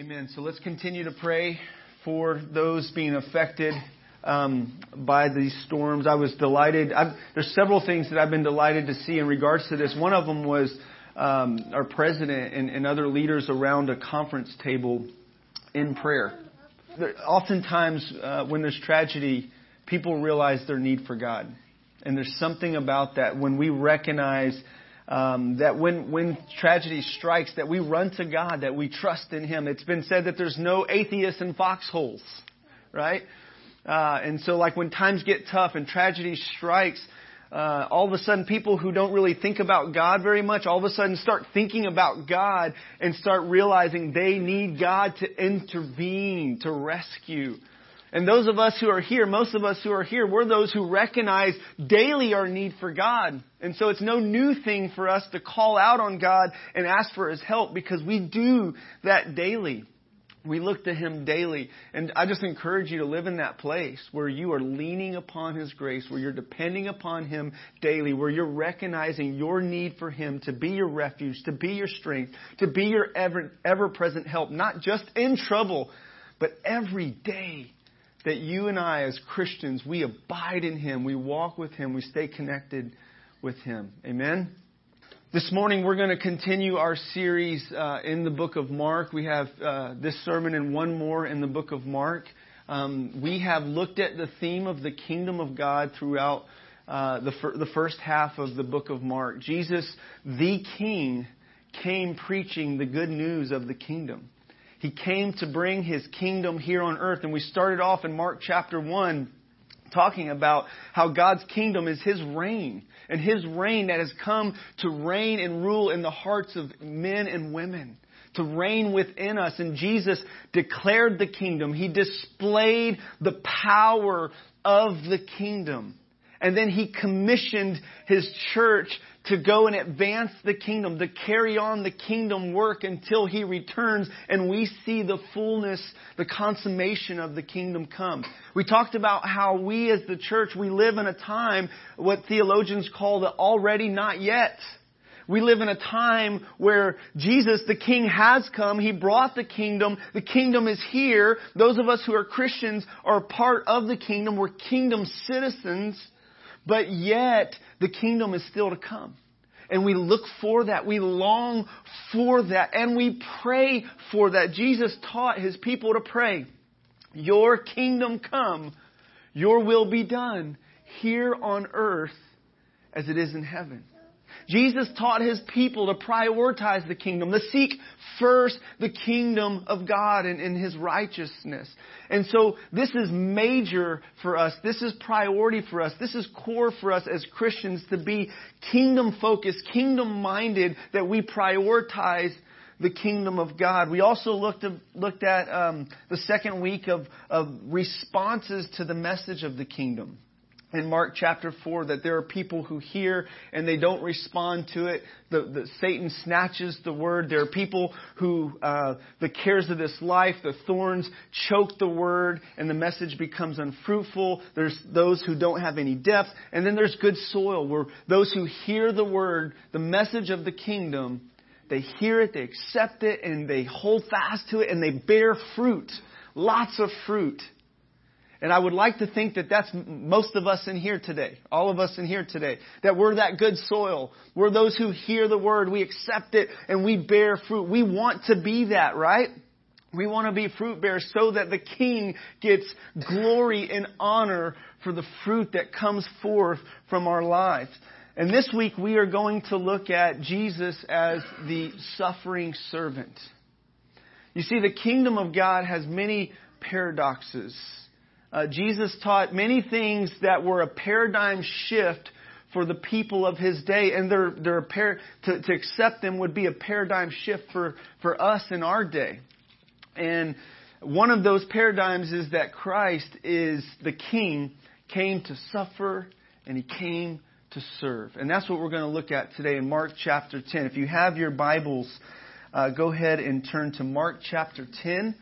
Amen. So let's continue to pray for those being affected um, by these storms. I was delighted. I've, there's several things that I've been delighted to see in regards to this. One of them was um, our president and, and other leaders around a conference table in prayer. There, oftentimes, uh, when there's tragedy, people realize their need for God. And there's something about that when we recognize um, that when when tragedy strikes, that we run to God, that we trust in Him. It's been said that there's no atheists in foxholes, right? Uh, and so, like when times get tough and tragedy strikes, uh, all of a sudden, people who don't really think about God very much, all of a sudden start thinking about God and start realizing they need God to intervene, to rescue. And those of us who are here, most of us who are here, we're those who recognize daily our need for God. And so it's no new thing for us to call out on God and ask for His help because we do that daily. We look to Him daily. And I just encourage you to live in that place where you are leaning upon His grace, where you're depending upon Him daily, where you're recognizing your need for Him to be your refuge, to be your strength, to be your ever, ever present help, not just in trouble, but every day that you and I, as Christians, we abide in Him, we walk with Him, we stay connected with Him. Amen? This morning, we're going to continue our series uh, in the book of Mark. We have uh, this sermon and one more in the book of Mark. Um, we have looked at the theme of the kingdom of God throughout uh, the, fir- the first half of the book of Mark. Jesus, the King, came preaching the good news of the kingdom. He came to bring his kingdom here on earth. And we started off in Mark chapter 1 talking about how God's kingdom is his reign. And his reign that has come to reign and rule in the hearts of men and women. To reign within us. And Jesus declared the kingdom. He displayed the power of the kingdom. And then he commissioned his church to go and advance the kingdom, to carry on the kingdom work until he returns and we see the fullness, the consummation of the kingdom come. We talked about how we as the church, we live in a time, what theologians call the already not yet. We live in a time where Jesus, the King, has come. He brought the kingdom. The kingdom is here. Those of us who are Christians are part of the kingdom. We're kingdom citizens. But yet, the kingdom is still to come. And we look for that. We long for that. And we pray for that. Jesus taught his people to pray, Your kingdom come, your will be done here on earth as it is in heaven. Jesus taught his people to prioritize the kingdom, to seek first the kingdom of God and, and his righteousness. And so this is major for us. This is priority for us. This is core for us as Christians to be kingdom focused, kingdom minded, that we prioritize the kingdom of God. We also looked, at, looked at um, the second week of, of responses to the message of the kingdom in Mark chapter 4 that there are people who hear and they don't respond to it. The, the Satan snatches the word. There are people who, uh, the cares of this life, the thorns choke the word and the message becomes unfruitful. There's those who don't have any depth. And then there's good soil where those who hear the word, the message of the kingdom, they hear it, they accept it, and they hold fast to it and they bear fruit. Lots of fruit. And I would like to think that that's most of us in here today, all of us in here today, that we're that good soil. We're those who hear the word, we accept it, and we bear fruit. We want to be that, right? We want to be fruit bearers so that the King gets glory and honor for the fruit that comes forth from our lives. And this week we are going to look at Jesus as the suffering servant. You see, the kingdom of God has many paradoxes uh, Jesus taught many things that were a paradigm shift for the people of his day, and they're, they're par- to, to accept them would be a paradigm shift for, for us in our day. And one of those paradigms is that Christ is the King, came to suffer, and he came to serve. And that's what we're going to look at today in Mark chapter 10. If you have your Bibles, uh, go ahead and turn to Mark chapter 10,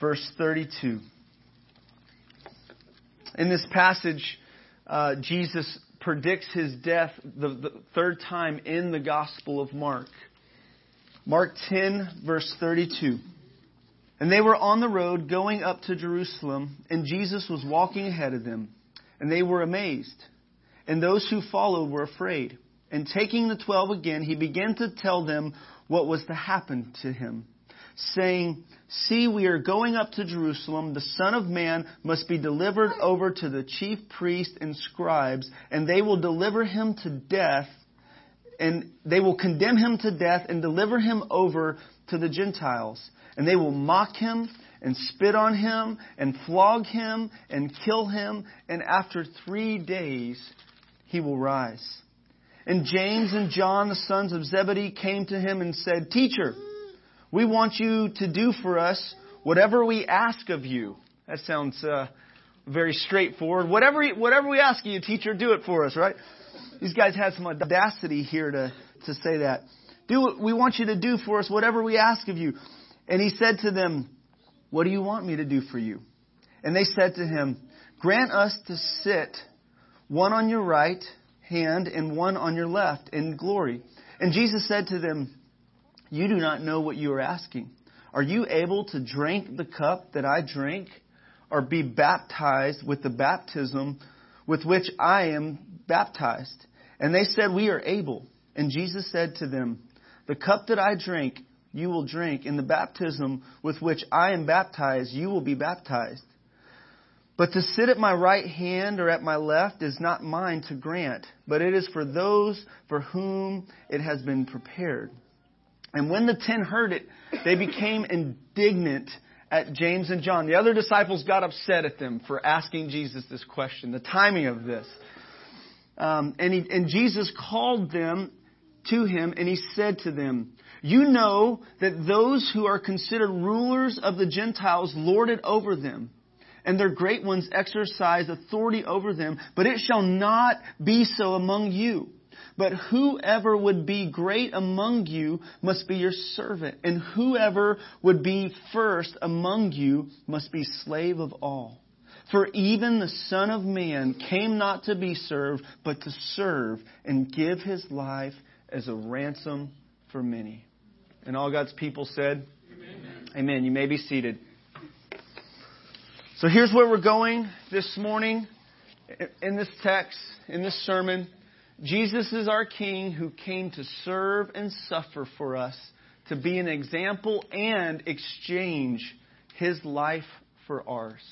verse 32. In this passage, uh, Jesus predicts his death the, the third time in the Gospel of Mark. Mark 10, verse 32. And they were on the road going up to Jerusalem, and Jesus was walking ahead of them. And they were amazed. And those who followed were afraid. And taking the twelve again, he began to tell them what was to happen to him, saying, See, we are going up to Jerusalem. The Son of Man must be delivered over to the chief priests and scribes, and they will deliver him to death, and they will condemn him to death and deliver him over to the Gentiles. And they will mock him and spit on him and flog him and kill him, and after three days he will rise. And James and John, the sons of Zebedee, came to him and said, Teacher, we want you to do for us whatever we ask of you. That sounds uh, very straightforward. Whatever, whatever we ask of you, teacher, do it for us, right? These guys had some audacity here to, to say that. Do what we want you to do for us, whatever we ask of you. And he said to them, What do you want me to do for you? And they said to him, Grant us to sit one on your right hand and one on your left in glory. And Jesus said to them, You do not know what you are asking. Are you able to drink the cup that I drink, or be baptized with the baptism with which I am baptized? And they said, We are able. And Jesus said to them, The cup that I drink, you will drink. In the baptism with which I am baptized, you will be baptized. But to sit at my right hand or at my left is not mine to grant, but it is for those for whom it has been prepared. And when the ten heard it, they became indignant at James and John. The other disciples got upset at them for asking Jesus this question, the timing of this. Um, and, he, and Jesus called them to him and he said to them, You know that those who are considered rulers of the Gentiles lord it over them and their great ones exercise authority over them, but it shall not be so among you. But whoever would be great among you must be your servant, and whoever would be first among you must be slave of all. For even the Son of Man came not to be served, but to serve and give his life as a ransom for many. And all God's people said, Amen. Amen. You may be seated. So here's where we're going this morning in this text, in this sermon. Jesus is our King who came to serve and suffer for us, to be an example and exchange his life for ours.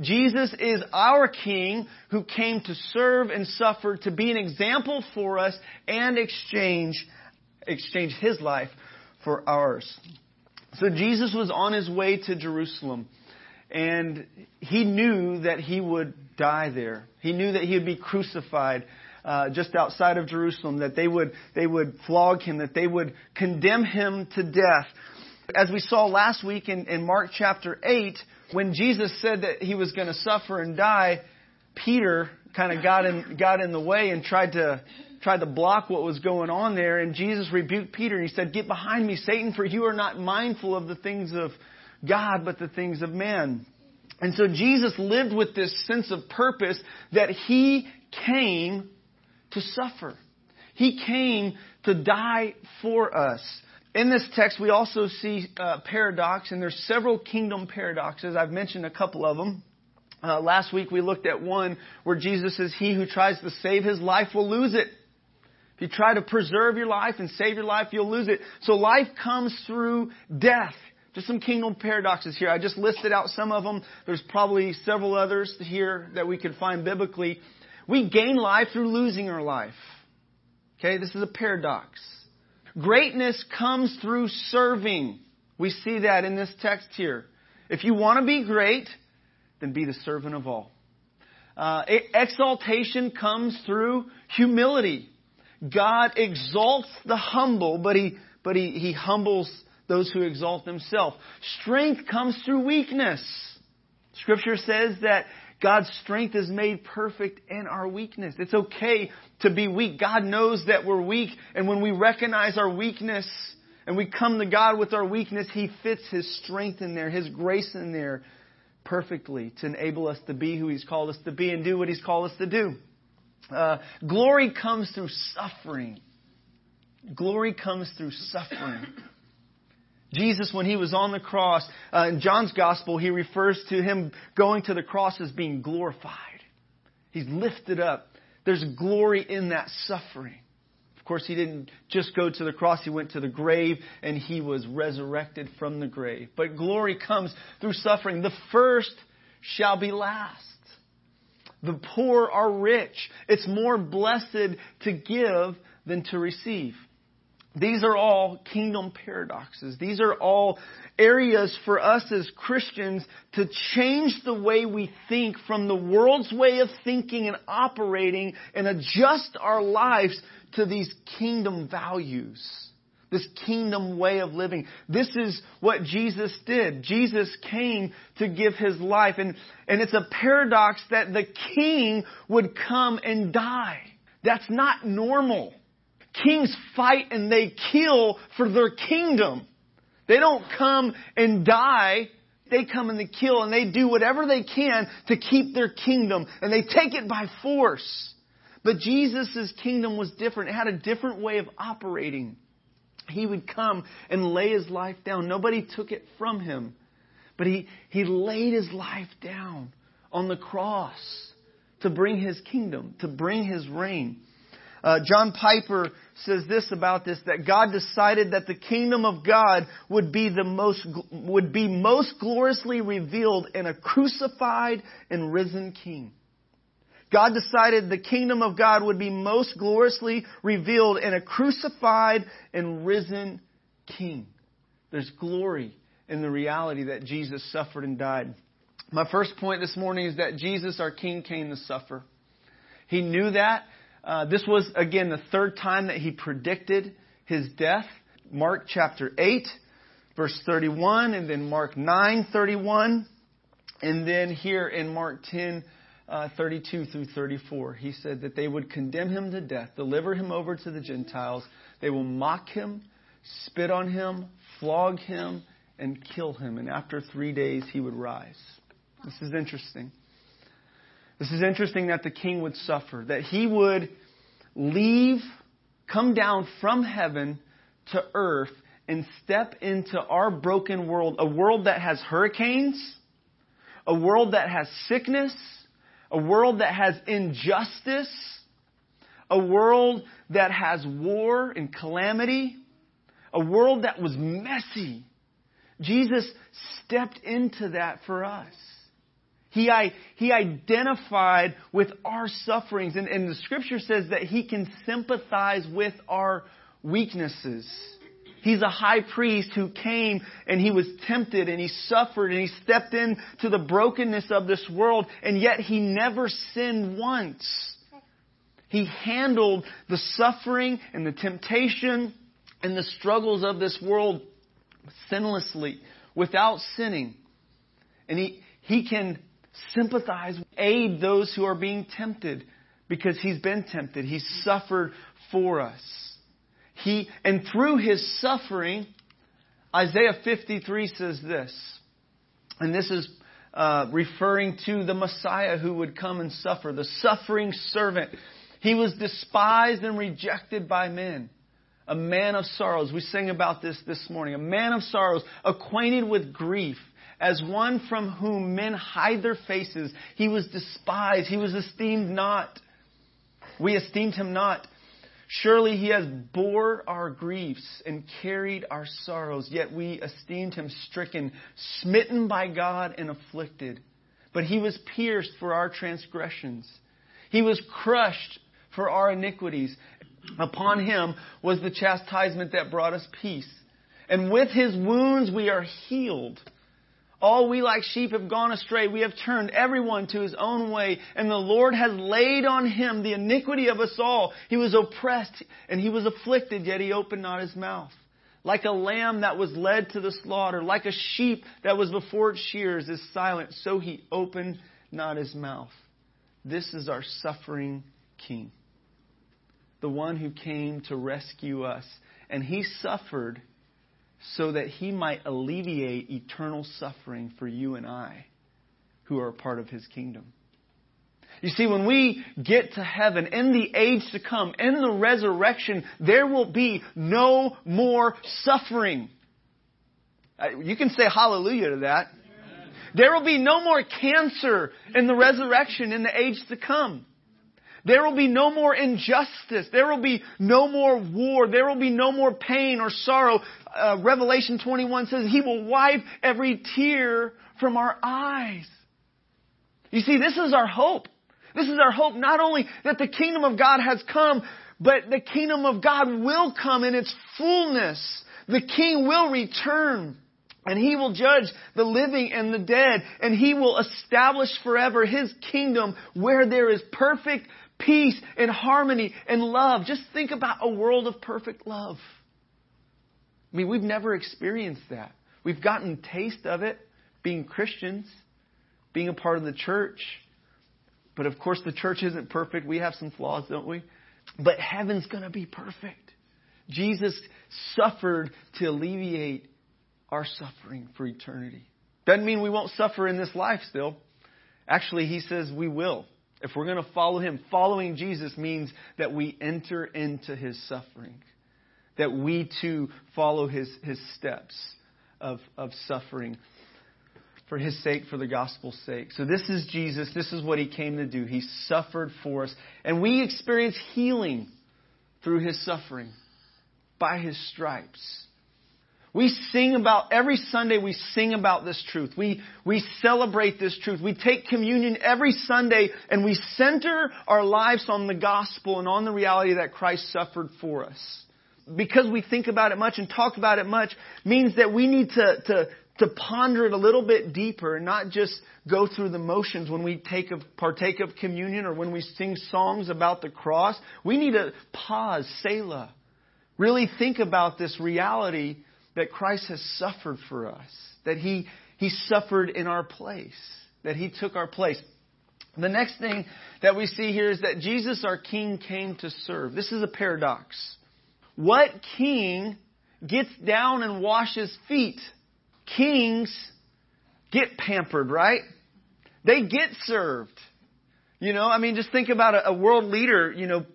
Jesus is our King who came to serve and suffer, to be an example for us and exchange, exchange his life for ours. So Jesus was on his way to Jerusalem. And he knew that he would die there. He knew that he would be crucified uh, just outside of Jerusalem, that they would, they would flog him, that they would condemn him to death. As we saw last week in, in Mark chapter 8, when Jesus said that he was going to suffer and die, Peter kind of got in, got in the way and tried to, tried to block what was going on there. And Jesus rebuked Peter and he said, Get behind me, Satan, for you are not mindful of the things of God, but the things of man. And so Jesus lived with this sense of purpose that he came to suffer. He came to die for us. In this text, we also see uh, paradox, and there's several kingdom paradoxes. I've mentioned a couple of them. Uh, last week we looked at one where Jesus says, "He who tries to save his life will lose it." If you try to preserve your life and save your life, you'll lose it. So life comes through death. Just some kingdom paradoxes here. I just listed out some of them. There's probably several others here that we could find biblically. We gain life through losing our life. Okay, this is a paradox. Greatness comes through serving. We see that in this text here. If you want to be great, then be the servant of all. Uh, exaltation comes through humility. God exalts the humble, but he, but he, he humbles those who exalt themselves. Strength comes through weakness. Scripture says that God's strength is made perfect in our weakness. It's okay to be weak. God knows that we're weak, and when we recognize our weakness and we come to God with our weakness, He fits His strength in there, His grace in there perfectly to enable us to be who He's called us to be and do what He's called us to do. Uh, glory comes through suffering. Glory comes through suffering. Jesus, when he was on the cross, uh, in John's gospel, he refers to him going to the cross as being glorified. He's lifted up. There's glory in that suffering. Of course, he didn't just go to the cross, he went to the grave and he was resurrected from the grave. But glory comes through suffering. The first shall be last. The poor are rich. It's more blessed to give than to receive. These are all kingdom paradoxes. These are all areas for us as Christians to change the way we think from the world's way of thinking and operating and adjust our lives to these kingdom values. This kingdom way of living. This is what Jesus did. Jesus came to give his life. And, and it's a paradox that the king would come and die. That's not normal. Kings fight and they kill for their kingdom. They don't come and die. They come and they kill and they do whatever they can to keep their kingdom and they take it by force. But Jesus' kingdom was different. It had a different way of operating. He would come and lay his life down. Nobody took it from him. But he, he laid his life down on the cross to bring his kingdom, to bring his reign. Uh, John Piper says this about this, that God decided that the kingdom of God would be the most, would be most gloriously revealed in a crucified and risen king. God decided the kingdom of God would be most gloriously revealed in a crucified and risen king. There's glory in the reality that Jesus suffered and died. My first point this morning is that Jesus, our King, came to suffer. He knew that. Uh, this was, again, the third time that he predicted his death. Mark chapter 8, verse 31, and then Mark 9, 31, and then here in Mark 10, uh, 32 through 34. He said that they would condemn him to death, deliver him over to the Gentiles. They will mock him, spit on him, flog him, and kill him. And after three days, he would rise. This is interesting. This is interesting that the king would suffer, that he would leave, come down from heaven to earth and step into our broken world, a world that has hurricanes, a world that has sickness, a world that has injustice, a world that has war and calamity, a world that was messy. Jesus stepped into that for us. He, he identified with our sufferings, and, and the scripture says that he can sympathize with our weaknesses. He's a high priest who came and he was tempted and he suffered and he stepped into the brokenness of this world and yet he never sinned once. He handled the suffering and the temptation and the struggles of this world sinlessly without sinning. And he, he can sympathize, aid those who are being tempted because he's been tempted. He's suffered for us. He, and through his suffering, Isaiah 53 says this, and this is uh, referring to the Messiah who would come and suffer, the suffering servant. He was despised and rejected by men. A man of sorrows. We sing about this this morning. A man of sorrows, acquainted with grief as one from whom men hide their faces. He was despised. He was esteemed not. We esteemed him not. Surely he has bore our griefs and carried our sorrows, yet we esteemed him stricken, smitten by God and afflicted. But he was pierced for our transgressions. He was crushed for our iniquities. Upon him was the chastisement that brought us peace. And with his wounds we are healed. All we like sheep have gone astray. We have turned everyone to his own way, and the Lord has laid on him the iniquity of us all. He was oppressed and he was afflicted, yet he opened not his mouth. Like a lamb that was led to the slaughter, like a sheep that was before its shears is silent, so he opened not his mouth. This is our suffering King, the one who came to rescue us. And he suffered so that he might alleviate eternal suffering for you and I who are a part of his kingdom. You see, when we get to heaven, in the age to come, in the resurrection, there will be no more suffering. Uh, you can say hallelujah to that. There will be no more cancer in the resurrection in the age to come. There will be no more injustice. There will be no more war. There will be no more pain or sorrow. Uh, Revelation 21 says He will wipe every tear from our eyes. You see, this is our hope. This is our hope not only that the kingdom of God has come, but the kingdom of God will come in its fullness. The king will return. And he will judge the living and the dead, and he will establish forever his kingdom where there is perfect peace and harmony and love. Just think about a world of perfect love. I mean, we've never experienced that. We've gotten taste of it being Christians, being a part of the church. But of course, the church isn't perfect. We have some flaws, don't we? But heaven's going to be perfect. Jesus suffered to alleviate our suffering for eternity. Doesn't mean we won't suffer in this life still. Actually, he says we will. If we're going to follow him, following Jesus means that we enter into his suffering, that we too follow his, his steps of, of suffering for his sake, for the gospel's sake. So this is Jesus. This is what he came to do. He suffered for us. And we experience healing through his suffering by his stripes. We sing about, every Sunday we sing about this truth. We, we celebrate this truth. We take communion every Sunday and we center our lives on the gospel and on the reality that Christ suffered for us. Because we think about it much and talk about it much means that we need to, to, to ponder it a little bit deeper and not just go through the motions when we take of, partake of communion or when we sing songs about the cross. We need to pause, Selah. Really think about this reality that Christ has suffered for us, that he, he suffered in our place, that he took our place. The next thing that we see here is that Jesus, our King, came to serve. This is a paradox. What king gets down and washes feet? Kings get pampered, right? They get served. You know, I mean, just think about a, a world leader, you know,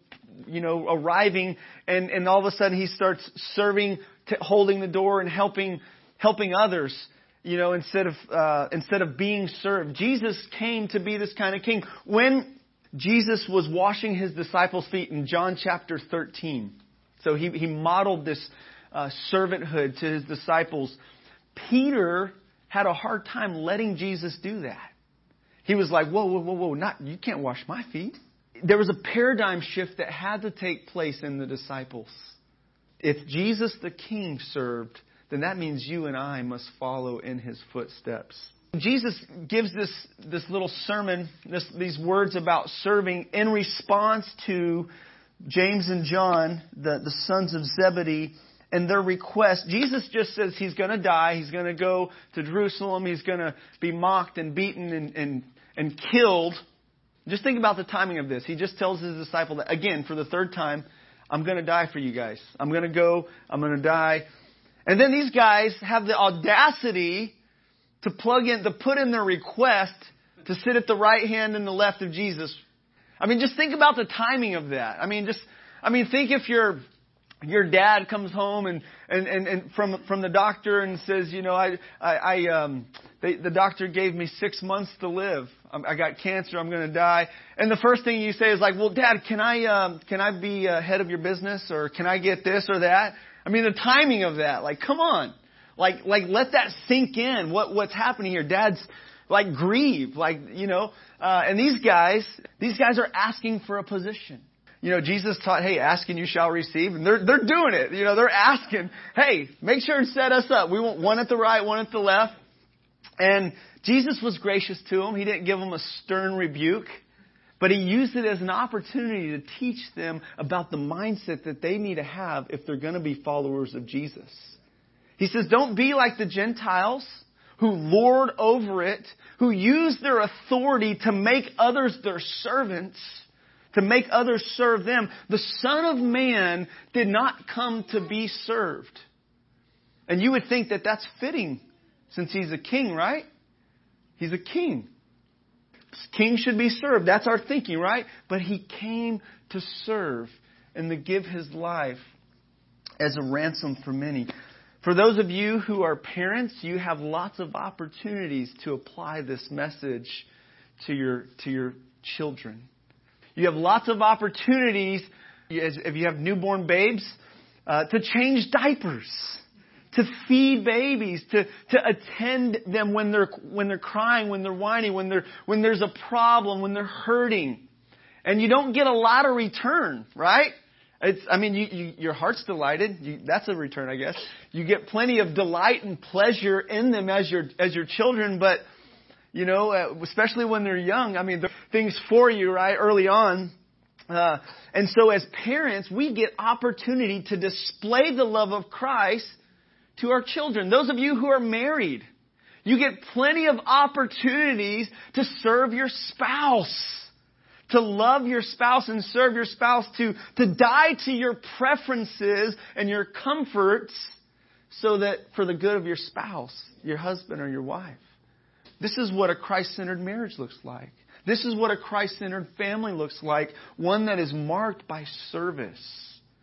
you know, arriving and, and all of a sudden he starts serving t- holding the door and helping helping others you know instead of uh, instead of being served. Jesus came to be this kind of king. When jesus was washing his disciples feet in john chapter 13 so he, he modeled this uh, servanthood to his disciples peter had a hard time letting jesus do that. He was like whoa whoa whoa whoa not you can't wash my feet. There was a paradigm shift that had to take place in the disciples if Jesus the King served, then that means you and I must follow in his footsteps. Jesus gives this, this little sermon, this, these words about serving in response to James and John, the, the sons of Zebedee, and their request. Jesus just says he's going to die. He's going to go to Jerusalem. He's going to be mocked and beaten and, and, and killed. Just think about the timing of this. He just tells his disciple that, again, for the third time, I'm going to die for you guys. I'm going to go. I'm going to die. And then these guys have the audacity to plug in, to put in their request to sit at the right hand and the left of Jesus. I mean, just think about the timing of that. I mean, just, I mean, think if your your dad comes home and and and, and from from the doctor and says, you know, I I, I um, they, the doctor gave me six months to live. I got cancer. I'm going to die. And the first thing you say is like, well, Dad, can I, um, can I be uh, head of your business or can I get this or that? I mean, the timing of that, like, come on. Like, like, let that sink in. What, what's happening here? Dad's, like, grieve. Like, you know, uh, and these guys, these guys are asking for a position. You know, Jesus taught, hey, ask and you shall receive. And they're, they're doing it. You know, they're asking, hey, make sure and set us up. We want one at the right, one at the left. And Jesus was gracious to them. He didn't give them a stern rebuke, but he used it as an opportunity to teach them about the mindset that they need to have if they're going to be followers of Jesus. He says, don't be like the Gentiles who lord over it, who use their authority to make others their servants, to make others serve them. The Son of Man did not come to be served. And you would think that that's fitting since he's a king, right? He's a king. King should be served. That's our thinking, right? But he came to serve and to give his life as a ransom for many. For those of you who are parents, you have lots of opportunities to apply this message to your, to your children. You have lots of opportunities, if you have newborn babes, uh, to change diapers, to feed babies, to, to attend them when they're, when they're crying, when they're whining, when, they're, when there's a problem, when they're hurting. And you don't get a lot of return, right? It's, I mean, you, you, your heart's delighted. You, that's a return, I guess. You get plenty of delight and pleasure in them as your as your children, but you know, uh, especially when they're young. I mean, there things for you, right, early on. Uh, and so, as parents, we get opportunity to display the love of Christ to our children. Those of you who are married, you get plenty of opportunities to serve your spouse to love your spouse and serve your spouse, to, to die to your preferences and your comforts so that for the good of your spouse, your husband or your wife. This is what a Christ-centered marriage looks like. This is what a Christ-centered family looks like, one that is marked by service.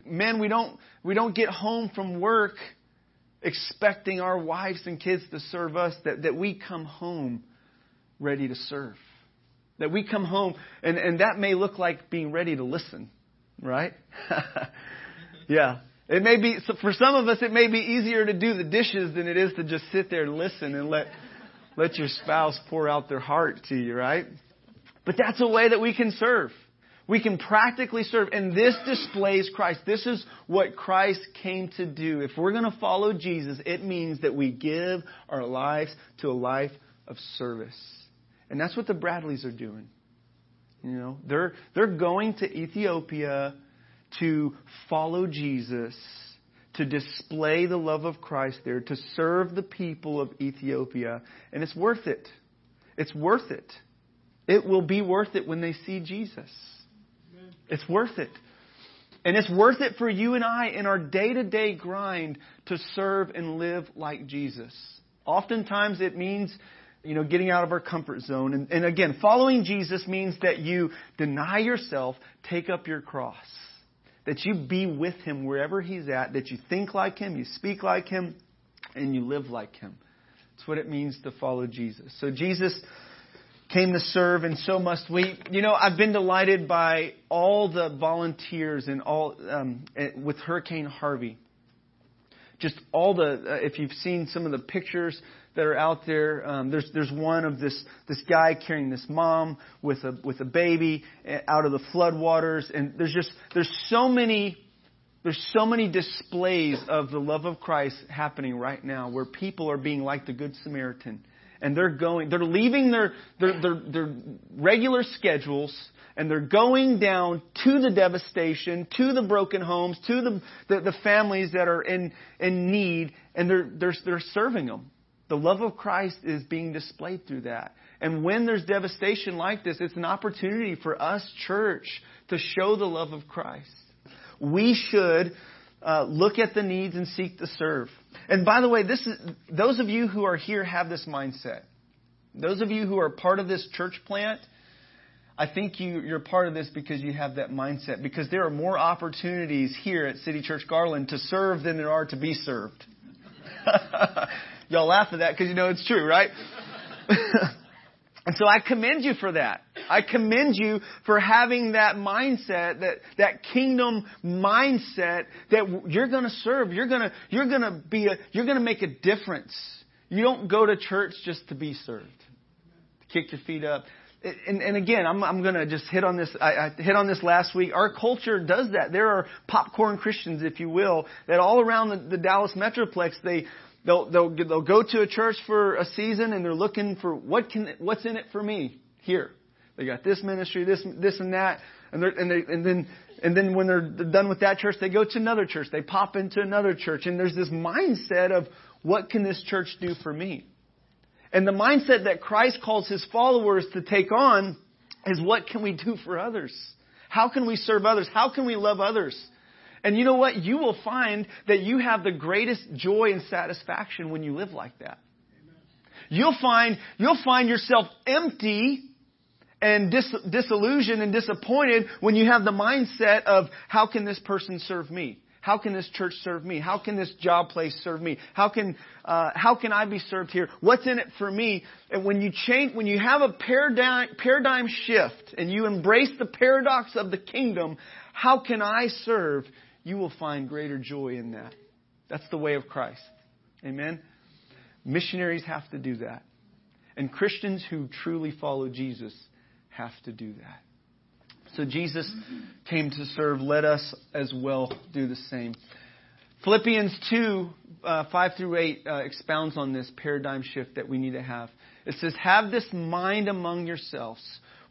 Men, we don't, we don't get home from work expecting our wives and kids to serve us, that, that we come home ready to serve. That we come home, and, and that may look like being ready to listen, right? yeah. It may be, for some of us, it may be easier to do the dishes than it is to just sit there and listen and let, let your spouse pour out their heart to you, right? But that's a way that we can serve. We can practically serve. And this displays Christ. This is what Christ came to do. If we're going to follow Jesus, it means that we give our lives to a life of service. And that's what the Bradleys are doing. You know, they're they're going to Ethiopia to follow Jesus, to display the love of Christ there, to serve the people of Ethiopia, and it's worth it. It's worth it. It will be worth it when they see Jesus. It's worth it. And it's worth it for you and I in our day to day grind to serve and live like Jesus. Oftentimes it means you know, getting out of our comfort zone. And, and again, following Jesus means that you deny yourself, take up your cross. That you be with Him wherever He's at, that you think like Him, you speak like Him, and you live like Him. That's what it means to follow Jesus. So Jesus came to serve, and so must we. You know, I've been delighted by all the volunteers and all um, with Hurricane Harvey. Just all the, uh, if you've seen some of the pictures that are out there. Um, there's there's one of this this guy carrying this mom with a with a baby eh, out of the floodwaters, and there's just there's so many there's so many displays of the love of Christ happening right now, where people are being like the Good Samaritan, and they're going they're leaving their their their, their regular schedules. And they're going down to the devastation, to the broken homes, to the, the, the families that are in, in need, and they're, they're, they're serving them. The love of Christ is being displayed through that. And when there's devastation like this, it's an opportunity for us, church, to show the love of Christ. We should uh, look at the needs and seek to serve. And by the way, this is, those of you who are here have this mindset. Those of you who are part of this church plant, I think you, you're part of this because you have that mindset. Because there are more opportunities here at City Church Garland to serve than there are to be served. Y'all laugh at that because you know it's true, right? and so I commend you for that. I commend you for having that mindset, that, that kingdom mindset that you're going to serve. You're going to, you're to be a, you're to make a difference. You don't go to church just to be served. To kick your feet up. And, and again, I'm, I'm going to just hit on this. I, I hit on this last week. Our culture does that. There are popcorn Christians, if you will, that all around the, the Dallas metroplex they They'll, they'll, they'll go to a church for a season and they're looking for what can, what's in it for me here. They got this ministry, this, this and that. And, they're, and, they, and then, and then when they're done with that church, they go to another church. They pop into another church. And there's this mindset of what can this church do for me? And the mindset that Christ calls his followers to take on is what can we do for others? How can we serve others? How can we love others? And you know what? You will find that you have the greatest joy and satisfaction when you live like that. You'll find, you'll find yourself empty and dis- disillusioned and disappointed when you have the mindset of, how can this person serve me? How can this church serve me? How can this job place serve me? How can uh, how can I be served here? What's in it for me? And when you change, when you have a paradigm paradigm shift and you embrace the paradox of the kingdom, how can I serve? You will find greater joy in that. That's the way of Christ. Amen. Missionaries have to do that. And Christians who truly follow Jesus have to do that. So Jesus came to serve. Let us as well do the same. Philippians 2, uh, 5 through 8 uh, expounds on this paradigm shift that we need to have. It says, Have this mind among yourselves,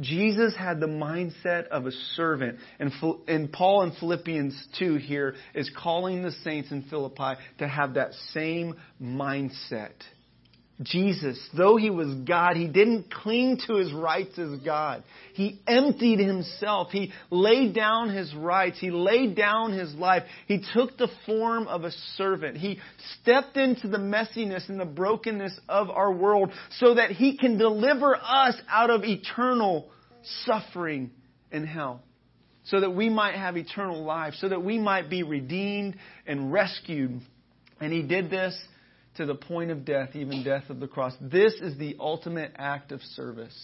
Jesus had the mindset of a servant. And, and Paul in Philippians 2 here is calling the saints in Philippi to have that same mindset. Jesus, though he was God, he didn't cling to his rights as God. He emptied himself. He laid down his rights. He laid down his life. He took the form of a servant. He stepped into the messiness and the brokenness of our world so that he can deliver us out of eternal suffering in hell. So that we might have eternal life. So that we might be redeemed and rescued. And he did this to the point of death, even death of the cross. This is the ultimate act of service.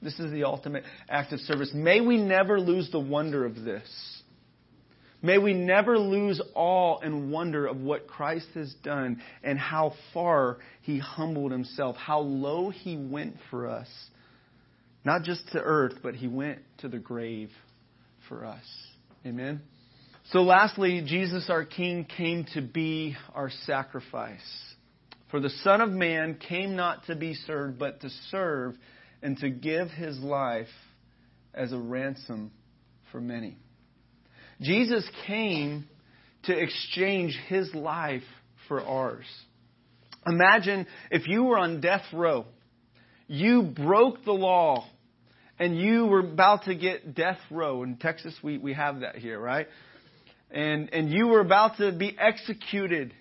This is the ultimate act of service. May we never lose the wonder of this. May we never lose awe and wonder of what Christ has done and how far he humbled himself, how low he went for us. Not just to earth, but he went to the grave for us. Amen. So, lastly, Jesus our King came to be our sacrifice. For the Son of Man came not to be served, but to serve and to give his life as a ransom for many. Jesus came to exchange his life for ours. Imagine if you were on death row, you broke the law, and you were about to get death row. In Texas, we, we have that here, right? And, and you were about to be executed.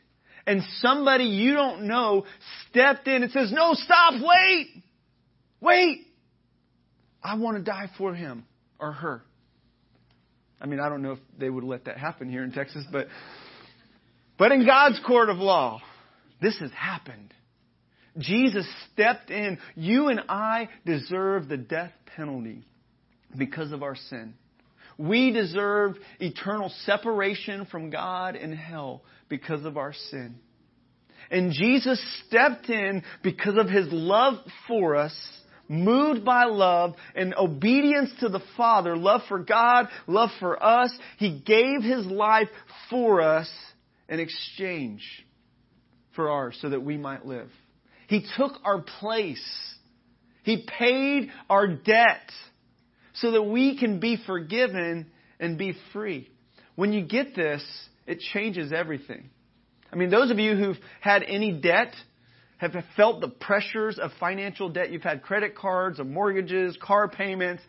And somebody you don't know stepped in and says, No, stop, wait! Wait! I want to die for him or her. I mean, I don't know if they would let that happen here in Texas, but, but in God's court of law, this has happened. Jesus stepped in. You and I deserve the death penalty because of our sin. We deserve eternal separation from God and hell because of our sin. And Jesus stepped in because of his love for us, moved by love and obedience to the Father, love for God, love for us. He gave his life for us in exchange for ours so that we might live. He took our place. He paid our debt so that we can be forgiven and be free. When you get this, it changes everything. I mean, those of you who've had any debt, have felt the pressures of financial debt. You've had credit cards, or mortgages, car payments,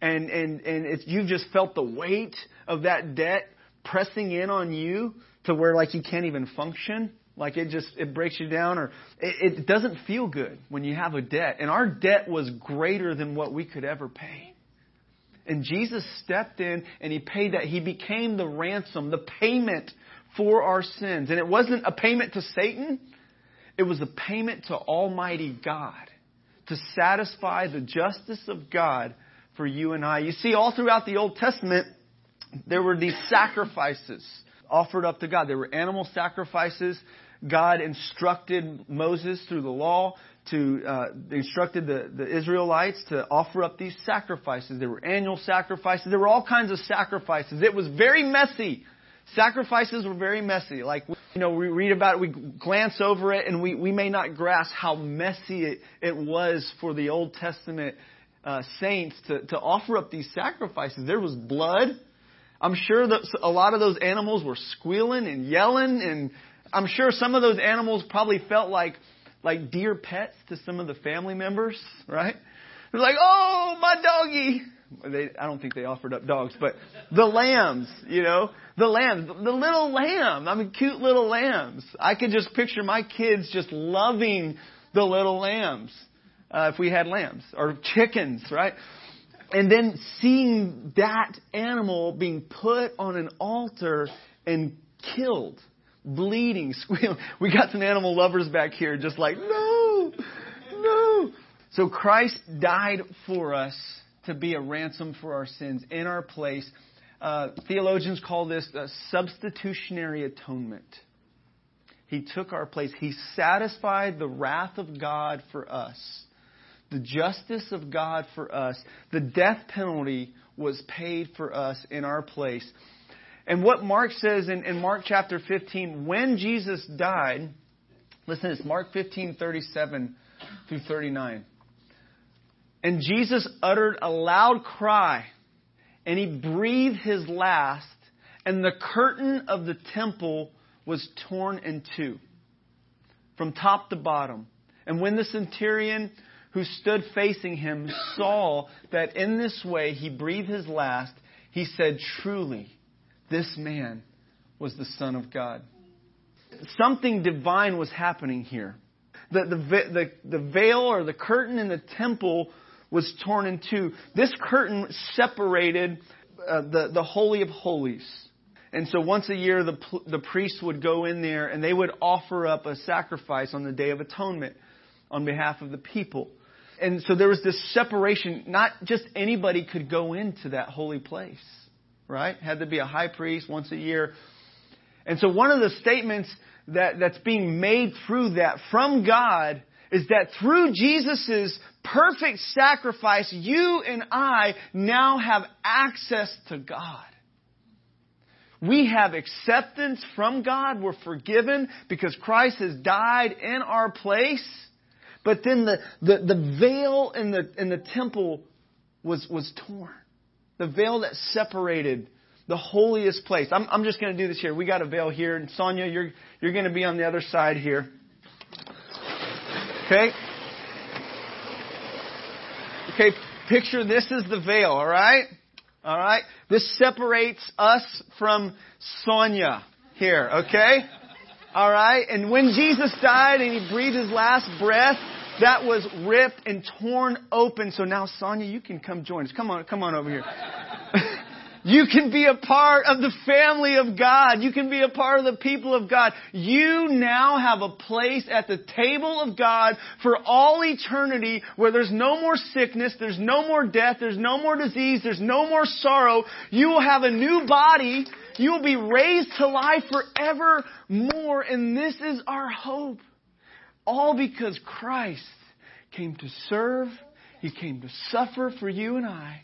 and, and, and it's, you've just felt the weight of that debt pressing in on you to where like you can't even function. Like it just, it breaks you down or it, it doesn't feel good when you have a debt. And our debt was greater than what we could ever pay. And Jesus stepped in and he paid that. He became the ransom, the payment for our sins. And it wasn't a payment to Satan, it was a payment to Almighty God to satisfy the justice of God for you and I. You see, all throughout the Old Testament, there were these sacrifices offered up to God. There were animal sacrifices. God instructed Moses through the law to uh, instructed the, the Israelites to offer up these sacrifices. There were annual sacrifices. There were all kinds of sacrifices. It was very messy. Sacrifices were very messy. Like you know, we read about it, we glance over it, and we, we may not grasp how messy it, it was for the Old Testament uh, saints to, to offer up these sacrifices. There was blood. I'm sure that a lot of those animals were squealing and yelling, and I'm sure some of those animals probably felt like like dear pets to some of the family members, right? They're like, "Oh, my doggy." They, I don't think they offered up dogs, but the lambs, you know, the lambs, the little lamb. I mean, cute little lambs. I could just picture my kids just loving the little lambs uh, if we had lambs or chickens, right? And then seeing that animal being put on an altar and killed, bleeding, squealing. We got some animal lovers back here just like, no, no. So Christ died for us to be a ransom for our sins in our place. Uh, theologians call this substitutionary atonement. He took our place. He satisfied the wrath of God for us the justice of God for us. The death penalty was paid for us in our place. And what Mark says in, in Mark chapter 15, when Jesus died, listen this, Mark 15, 37 through 39. And Jesus uttered a loud cry, and he breathed his last, and the curtain of the temple was torn in two, from top to bottom. And when the centurion who stood facing him saw that in this way he breathed his last, he said, Truly, this man was the Son of God. Something divine was happening here. The, the, the, the veil or the curtain in the temple was torn in two. This curtain separated uh, the, the Holy of Holies. And so once a year, the, the priest would go in there and they would offer up a sacrifice on the Day of Atonement on behalf of the people and so there was this separation. Not just anybody could go into that holy place, right? Had to be a high priest once a year. And so one of the statements that, that's being made through that from God is that through Jesus' perfect sacrifice, you and I now have access to God. We have acceptance from God. We're forgiven because Christ has died in our place. But then the, the, the veil in the, in the temple was, was torn. The veil that separated the holiest place. I'm, I'm just going to do this here. We got a veil here. And Sonia, you're, you're going to be on the other side here. Okay? Okay, picture this is the veil, all right? All right? This separates us from Sonia here, okay? All right? And when Jesus died and he breathed his last breath, that was ripped and torn open. So now, Sonia, you can come join us. Come on, come on over here. you can be a part of the family of God. You can be a part of the people of God. You now have a place at the table of God for all eternity where there's no more sickness, there's no more death, there's no more disease, there's no more sorrow. You will have a new body. You will be raised to life forevermore. And this is our hope. All because Christ came to serve, He came to suffer for you and I,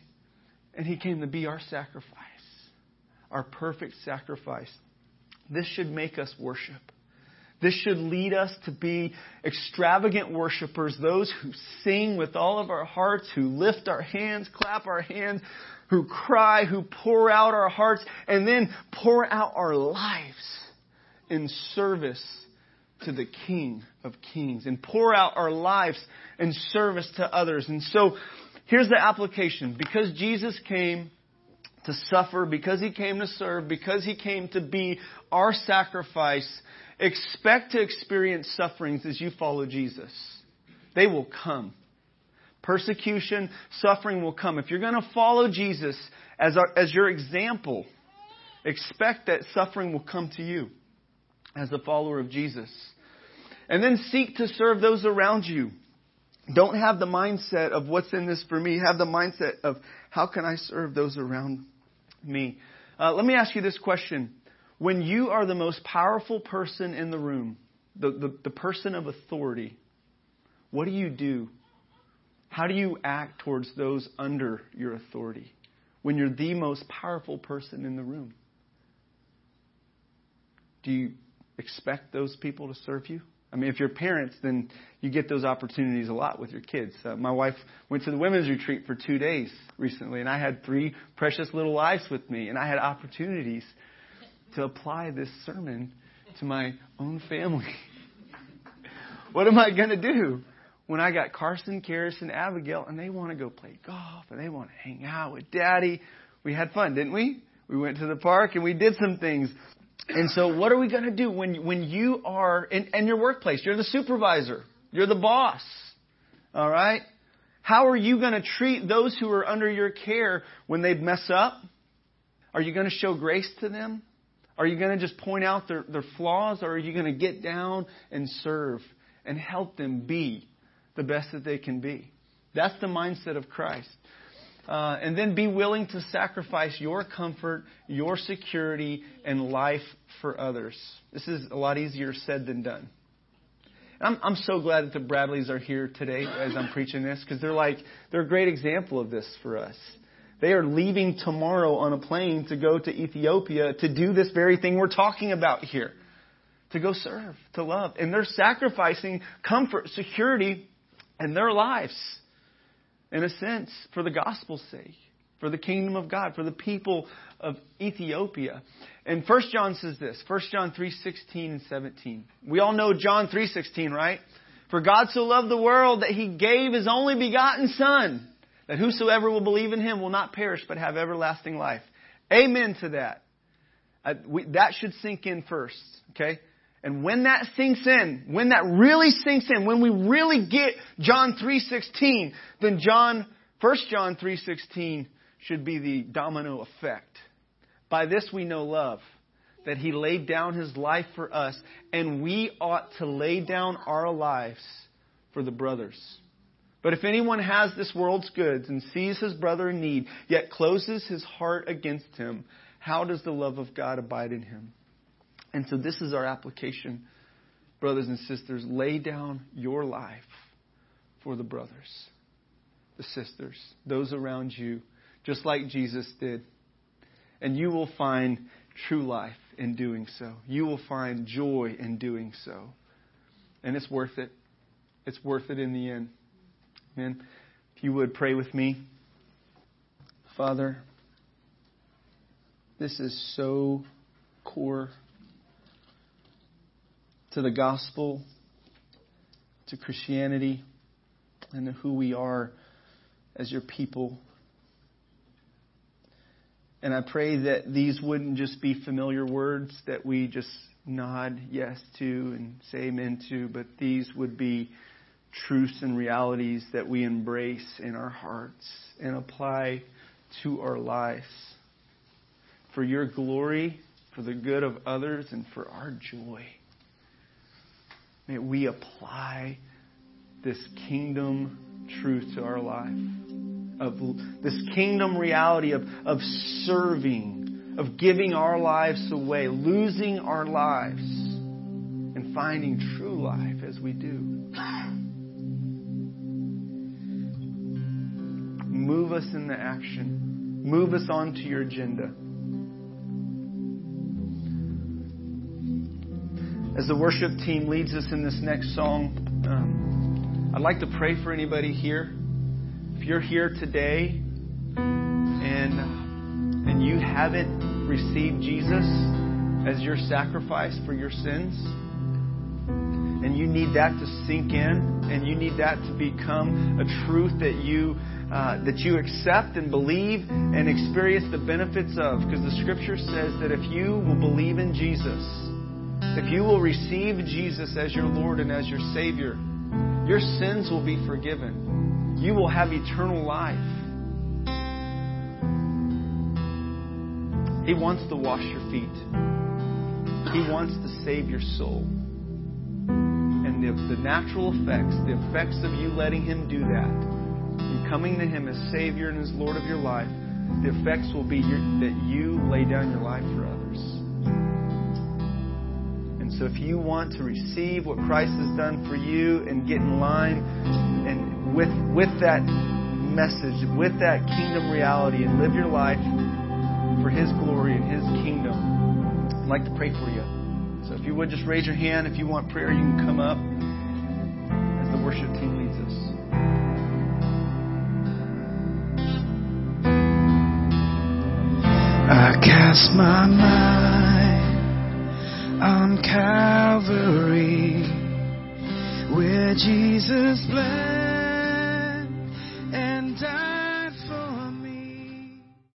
and He came to be our sacrifice, our perfect sacrifice. This should make us worship. This should lead us to be extravagant worshipers, those who sing with all of our hearts, who lift our hands, clap our hands, who cry, who pour out our hearts, and then pour out our lives in service to the King of Kings and pour out our lives in service to others. And so here's the application. Because Jesus came to suffer, because he came to serve, because he came to be our sacrifice, expect to experience sufferings as you follow Jesus. They will come. Persecution, suffering will come. If you're going to follow Jesus as, our, as your example, expect that suffering will come to you as a follower of Jesus. And then seek to serve those around you. Don't have the mindset of what's in this for me. Have the mindset of how can I serve those around me. Uh, let me ask you this question. When you are the most powerful person in the room, the, the, the person of authority, what do you do? How do you act towards those under your authority when you're the most powerful person in the room? Do you expect those people to serve you? I mean, if you're parents, then you get those opportunities a lot with your kids. Uh, my wife went to the women's retreat for two days recently, and I had three precious little lives with me, and I had opportunities to apply this sermon to my own family. what am I going to do when I got Carson, Karis, and Abigail, and they want to go play golf, and they want to hang out with Daddy? We had fun, didn't we? We went to the park and we did some things. And so, what are we going to do when when you are in, in your workplace? You're the supervisor. You're the boss. All right. How are you going to treat those who are under your care when they mess up? Are you going to show grace to them? Are you going to just point out their, their flaws, or are you going to get down and serve and help them be the best that they can be? That's the mindset of Christ. Uh, and then be willing to sacrifice your comfort, your security, and life for others. This is a lot easier said than done. I'm, I'm so glad that the Bradleys are here today as I'm preaching this because they're like they're a great example of this for us. They are leaving tomorrow on a plane to go to Ethiopia to do this very thing we're talking about here. To go serve, to love. And they're sacrificing comfort, security, and their lives in a sense, for the gospel's sake, for the kingdom of God, for the people of Ethiopia. And 1 John says this, 1 John 3:16 and 17. We all know John 3:16, right? For God so loved the world that he gave his only begotten son, that whosoever will believe in him will not perish but have everlasting life. Amen to that. Uh, we, that should sink in first, okay? And when that sinks in, when that really sinks in, when we really get John 3:16, then John 1 John 3:16 should be the domino effect. By this we know love, that he laid down his life for us, and we ought to lay down our lives for the brothers. But if anyone has this world's goods and sees his brother in need, yet closes his heart against him, how does the love of God abide in him? And so this is our application, brothers and sisters. Lay down your life for the brothers, the sisters, those around you, just like Jesus did. And you will find true life in doing so. You will find joy in doing so. And it's worth it. It's worth it in the end. Amen. If you would pray with me. Father, this is so core to the gospel, to Christianity, and to who we are as your people. And I pray that these wouldn't just be familiar words that we just nod yes to and say amen to, but these would be truths and realities that we embrace in our hearts and apply to our lives. For your glory, for the good of others, and for our joy. May we apply this kingdom truth to our life. Of this kingdom reality of, of serving, of giving our lives away, losing our lives, and finding true life as we do. Move us in the action. Move us onto your agenda. As the worship team leads us in this next song, um, I'd like to pray for anybody here. If you're here today and and you haven't received Jesus as your sacrifice for your sins, and you need that to sink in, and you need that to become a truth that you uh, that you accept and believe and experience the benefits of, because the Scripture says that if you will believe in Jesus if you will receive Jesus as your Lord and as your Savior, your sins will be forgiven. You will have eternal life. He wants to wash your feet. He wants to save your soul. And the, the natural effects, the effects of you letting Him do that, and coming to Him as Savior and as Lord of your life, the effects will be your, that you lay down your life for others. So if you want to receive what Christ has done for you and get in line and with with that message, with that kingdom reality and live your life for his glory and his kingdom, I'd like to pray for you. So if you would just raise your hand. If you want prayer, you can come up as the worship team leads us. I cast my mind on Calvary where Jesus bled.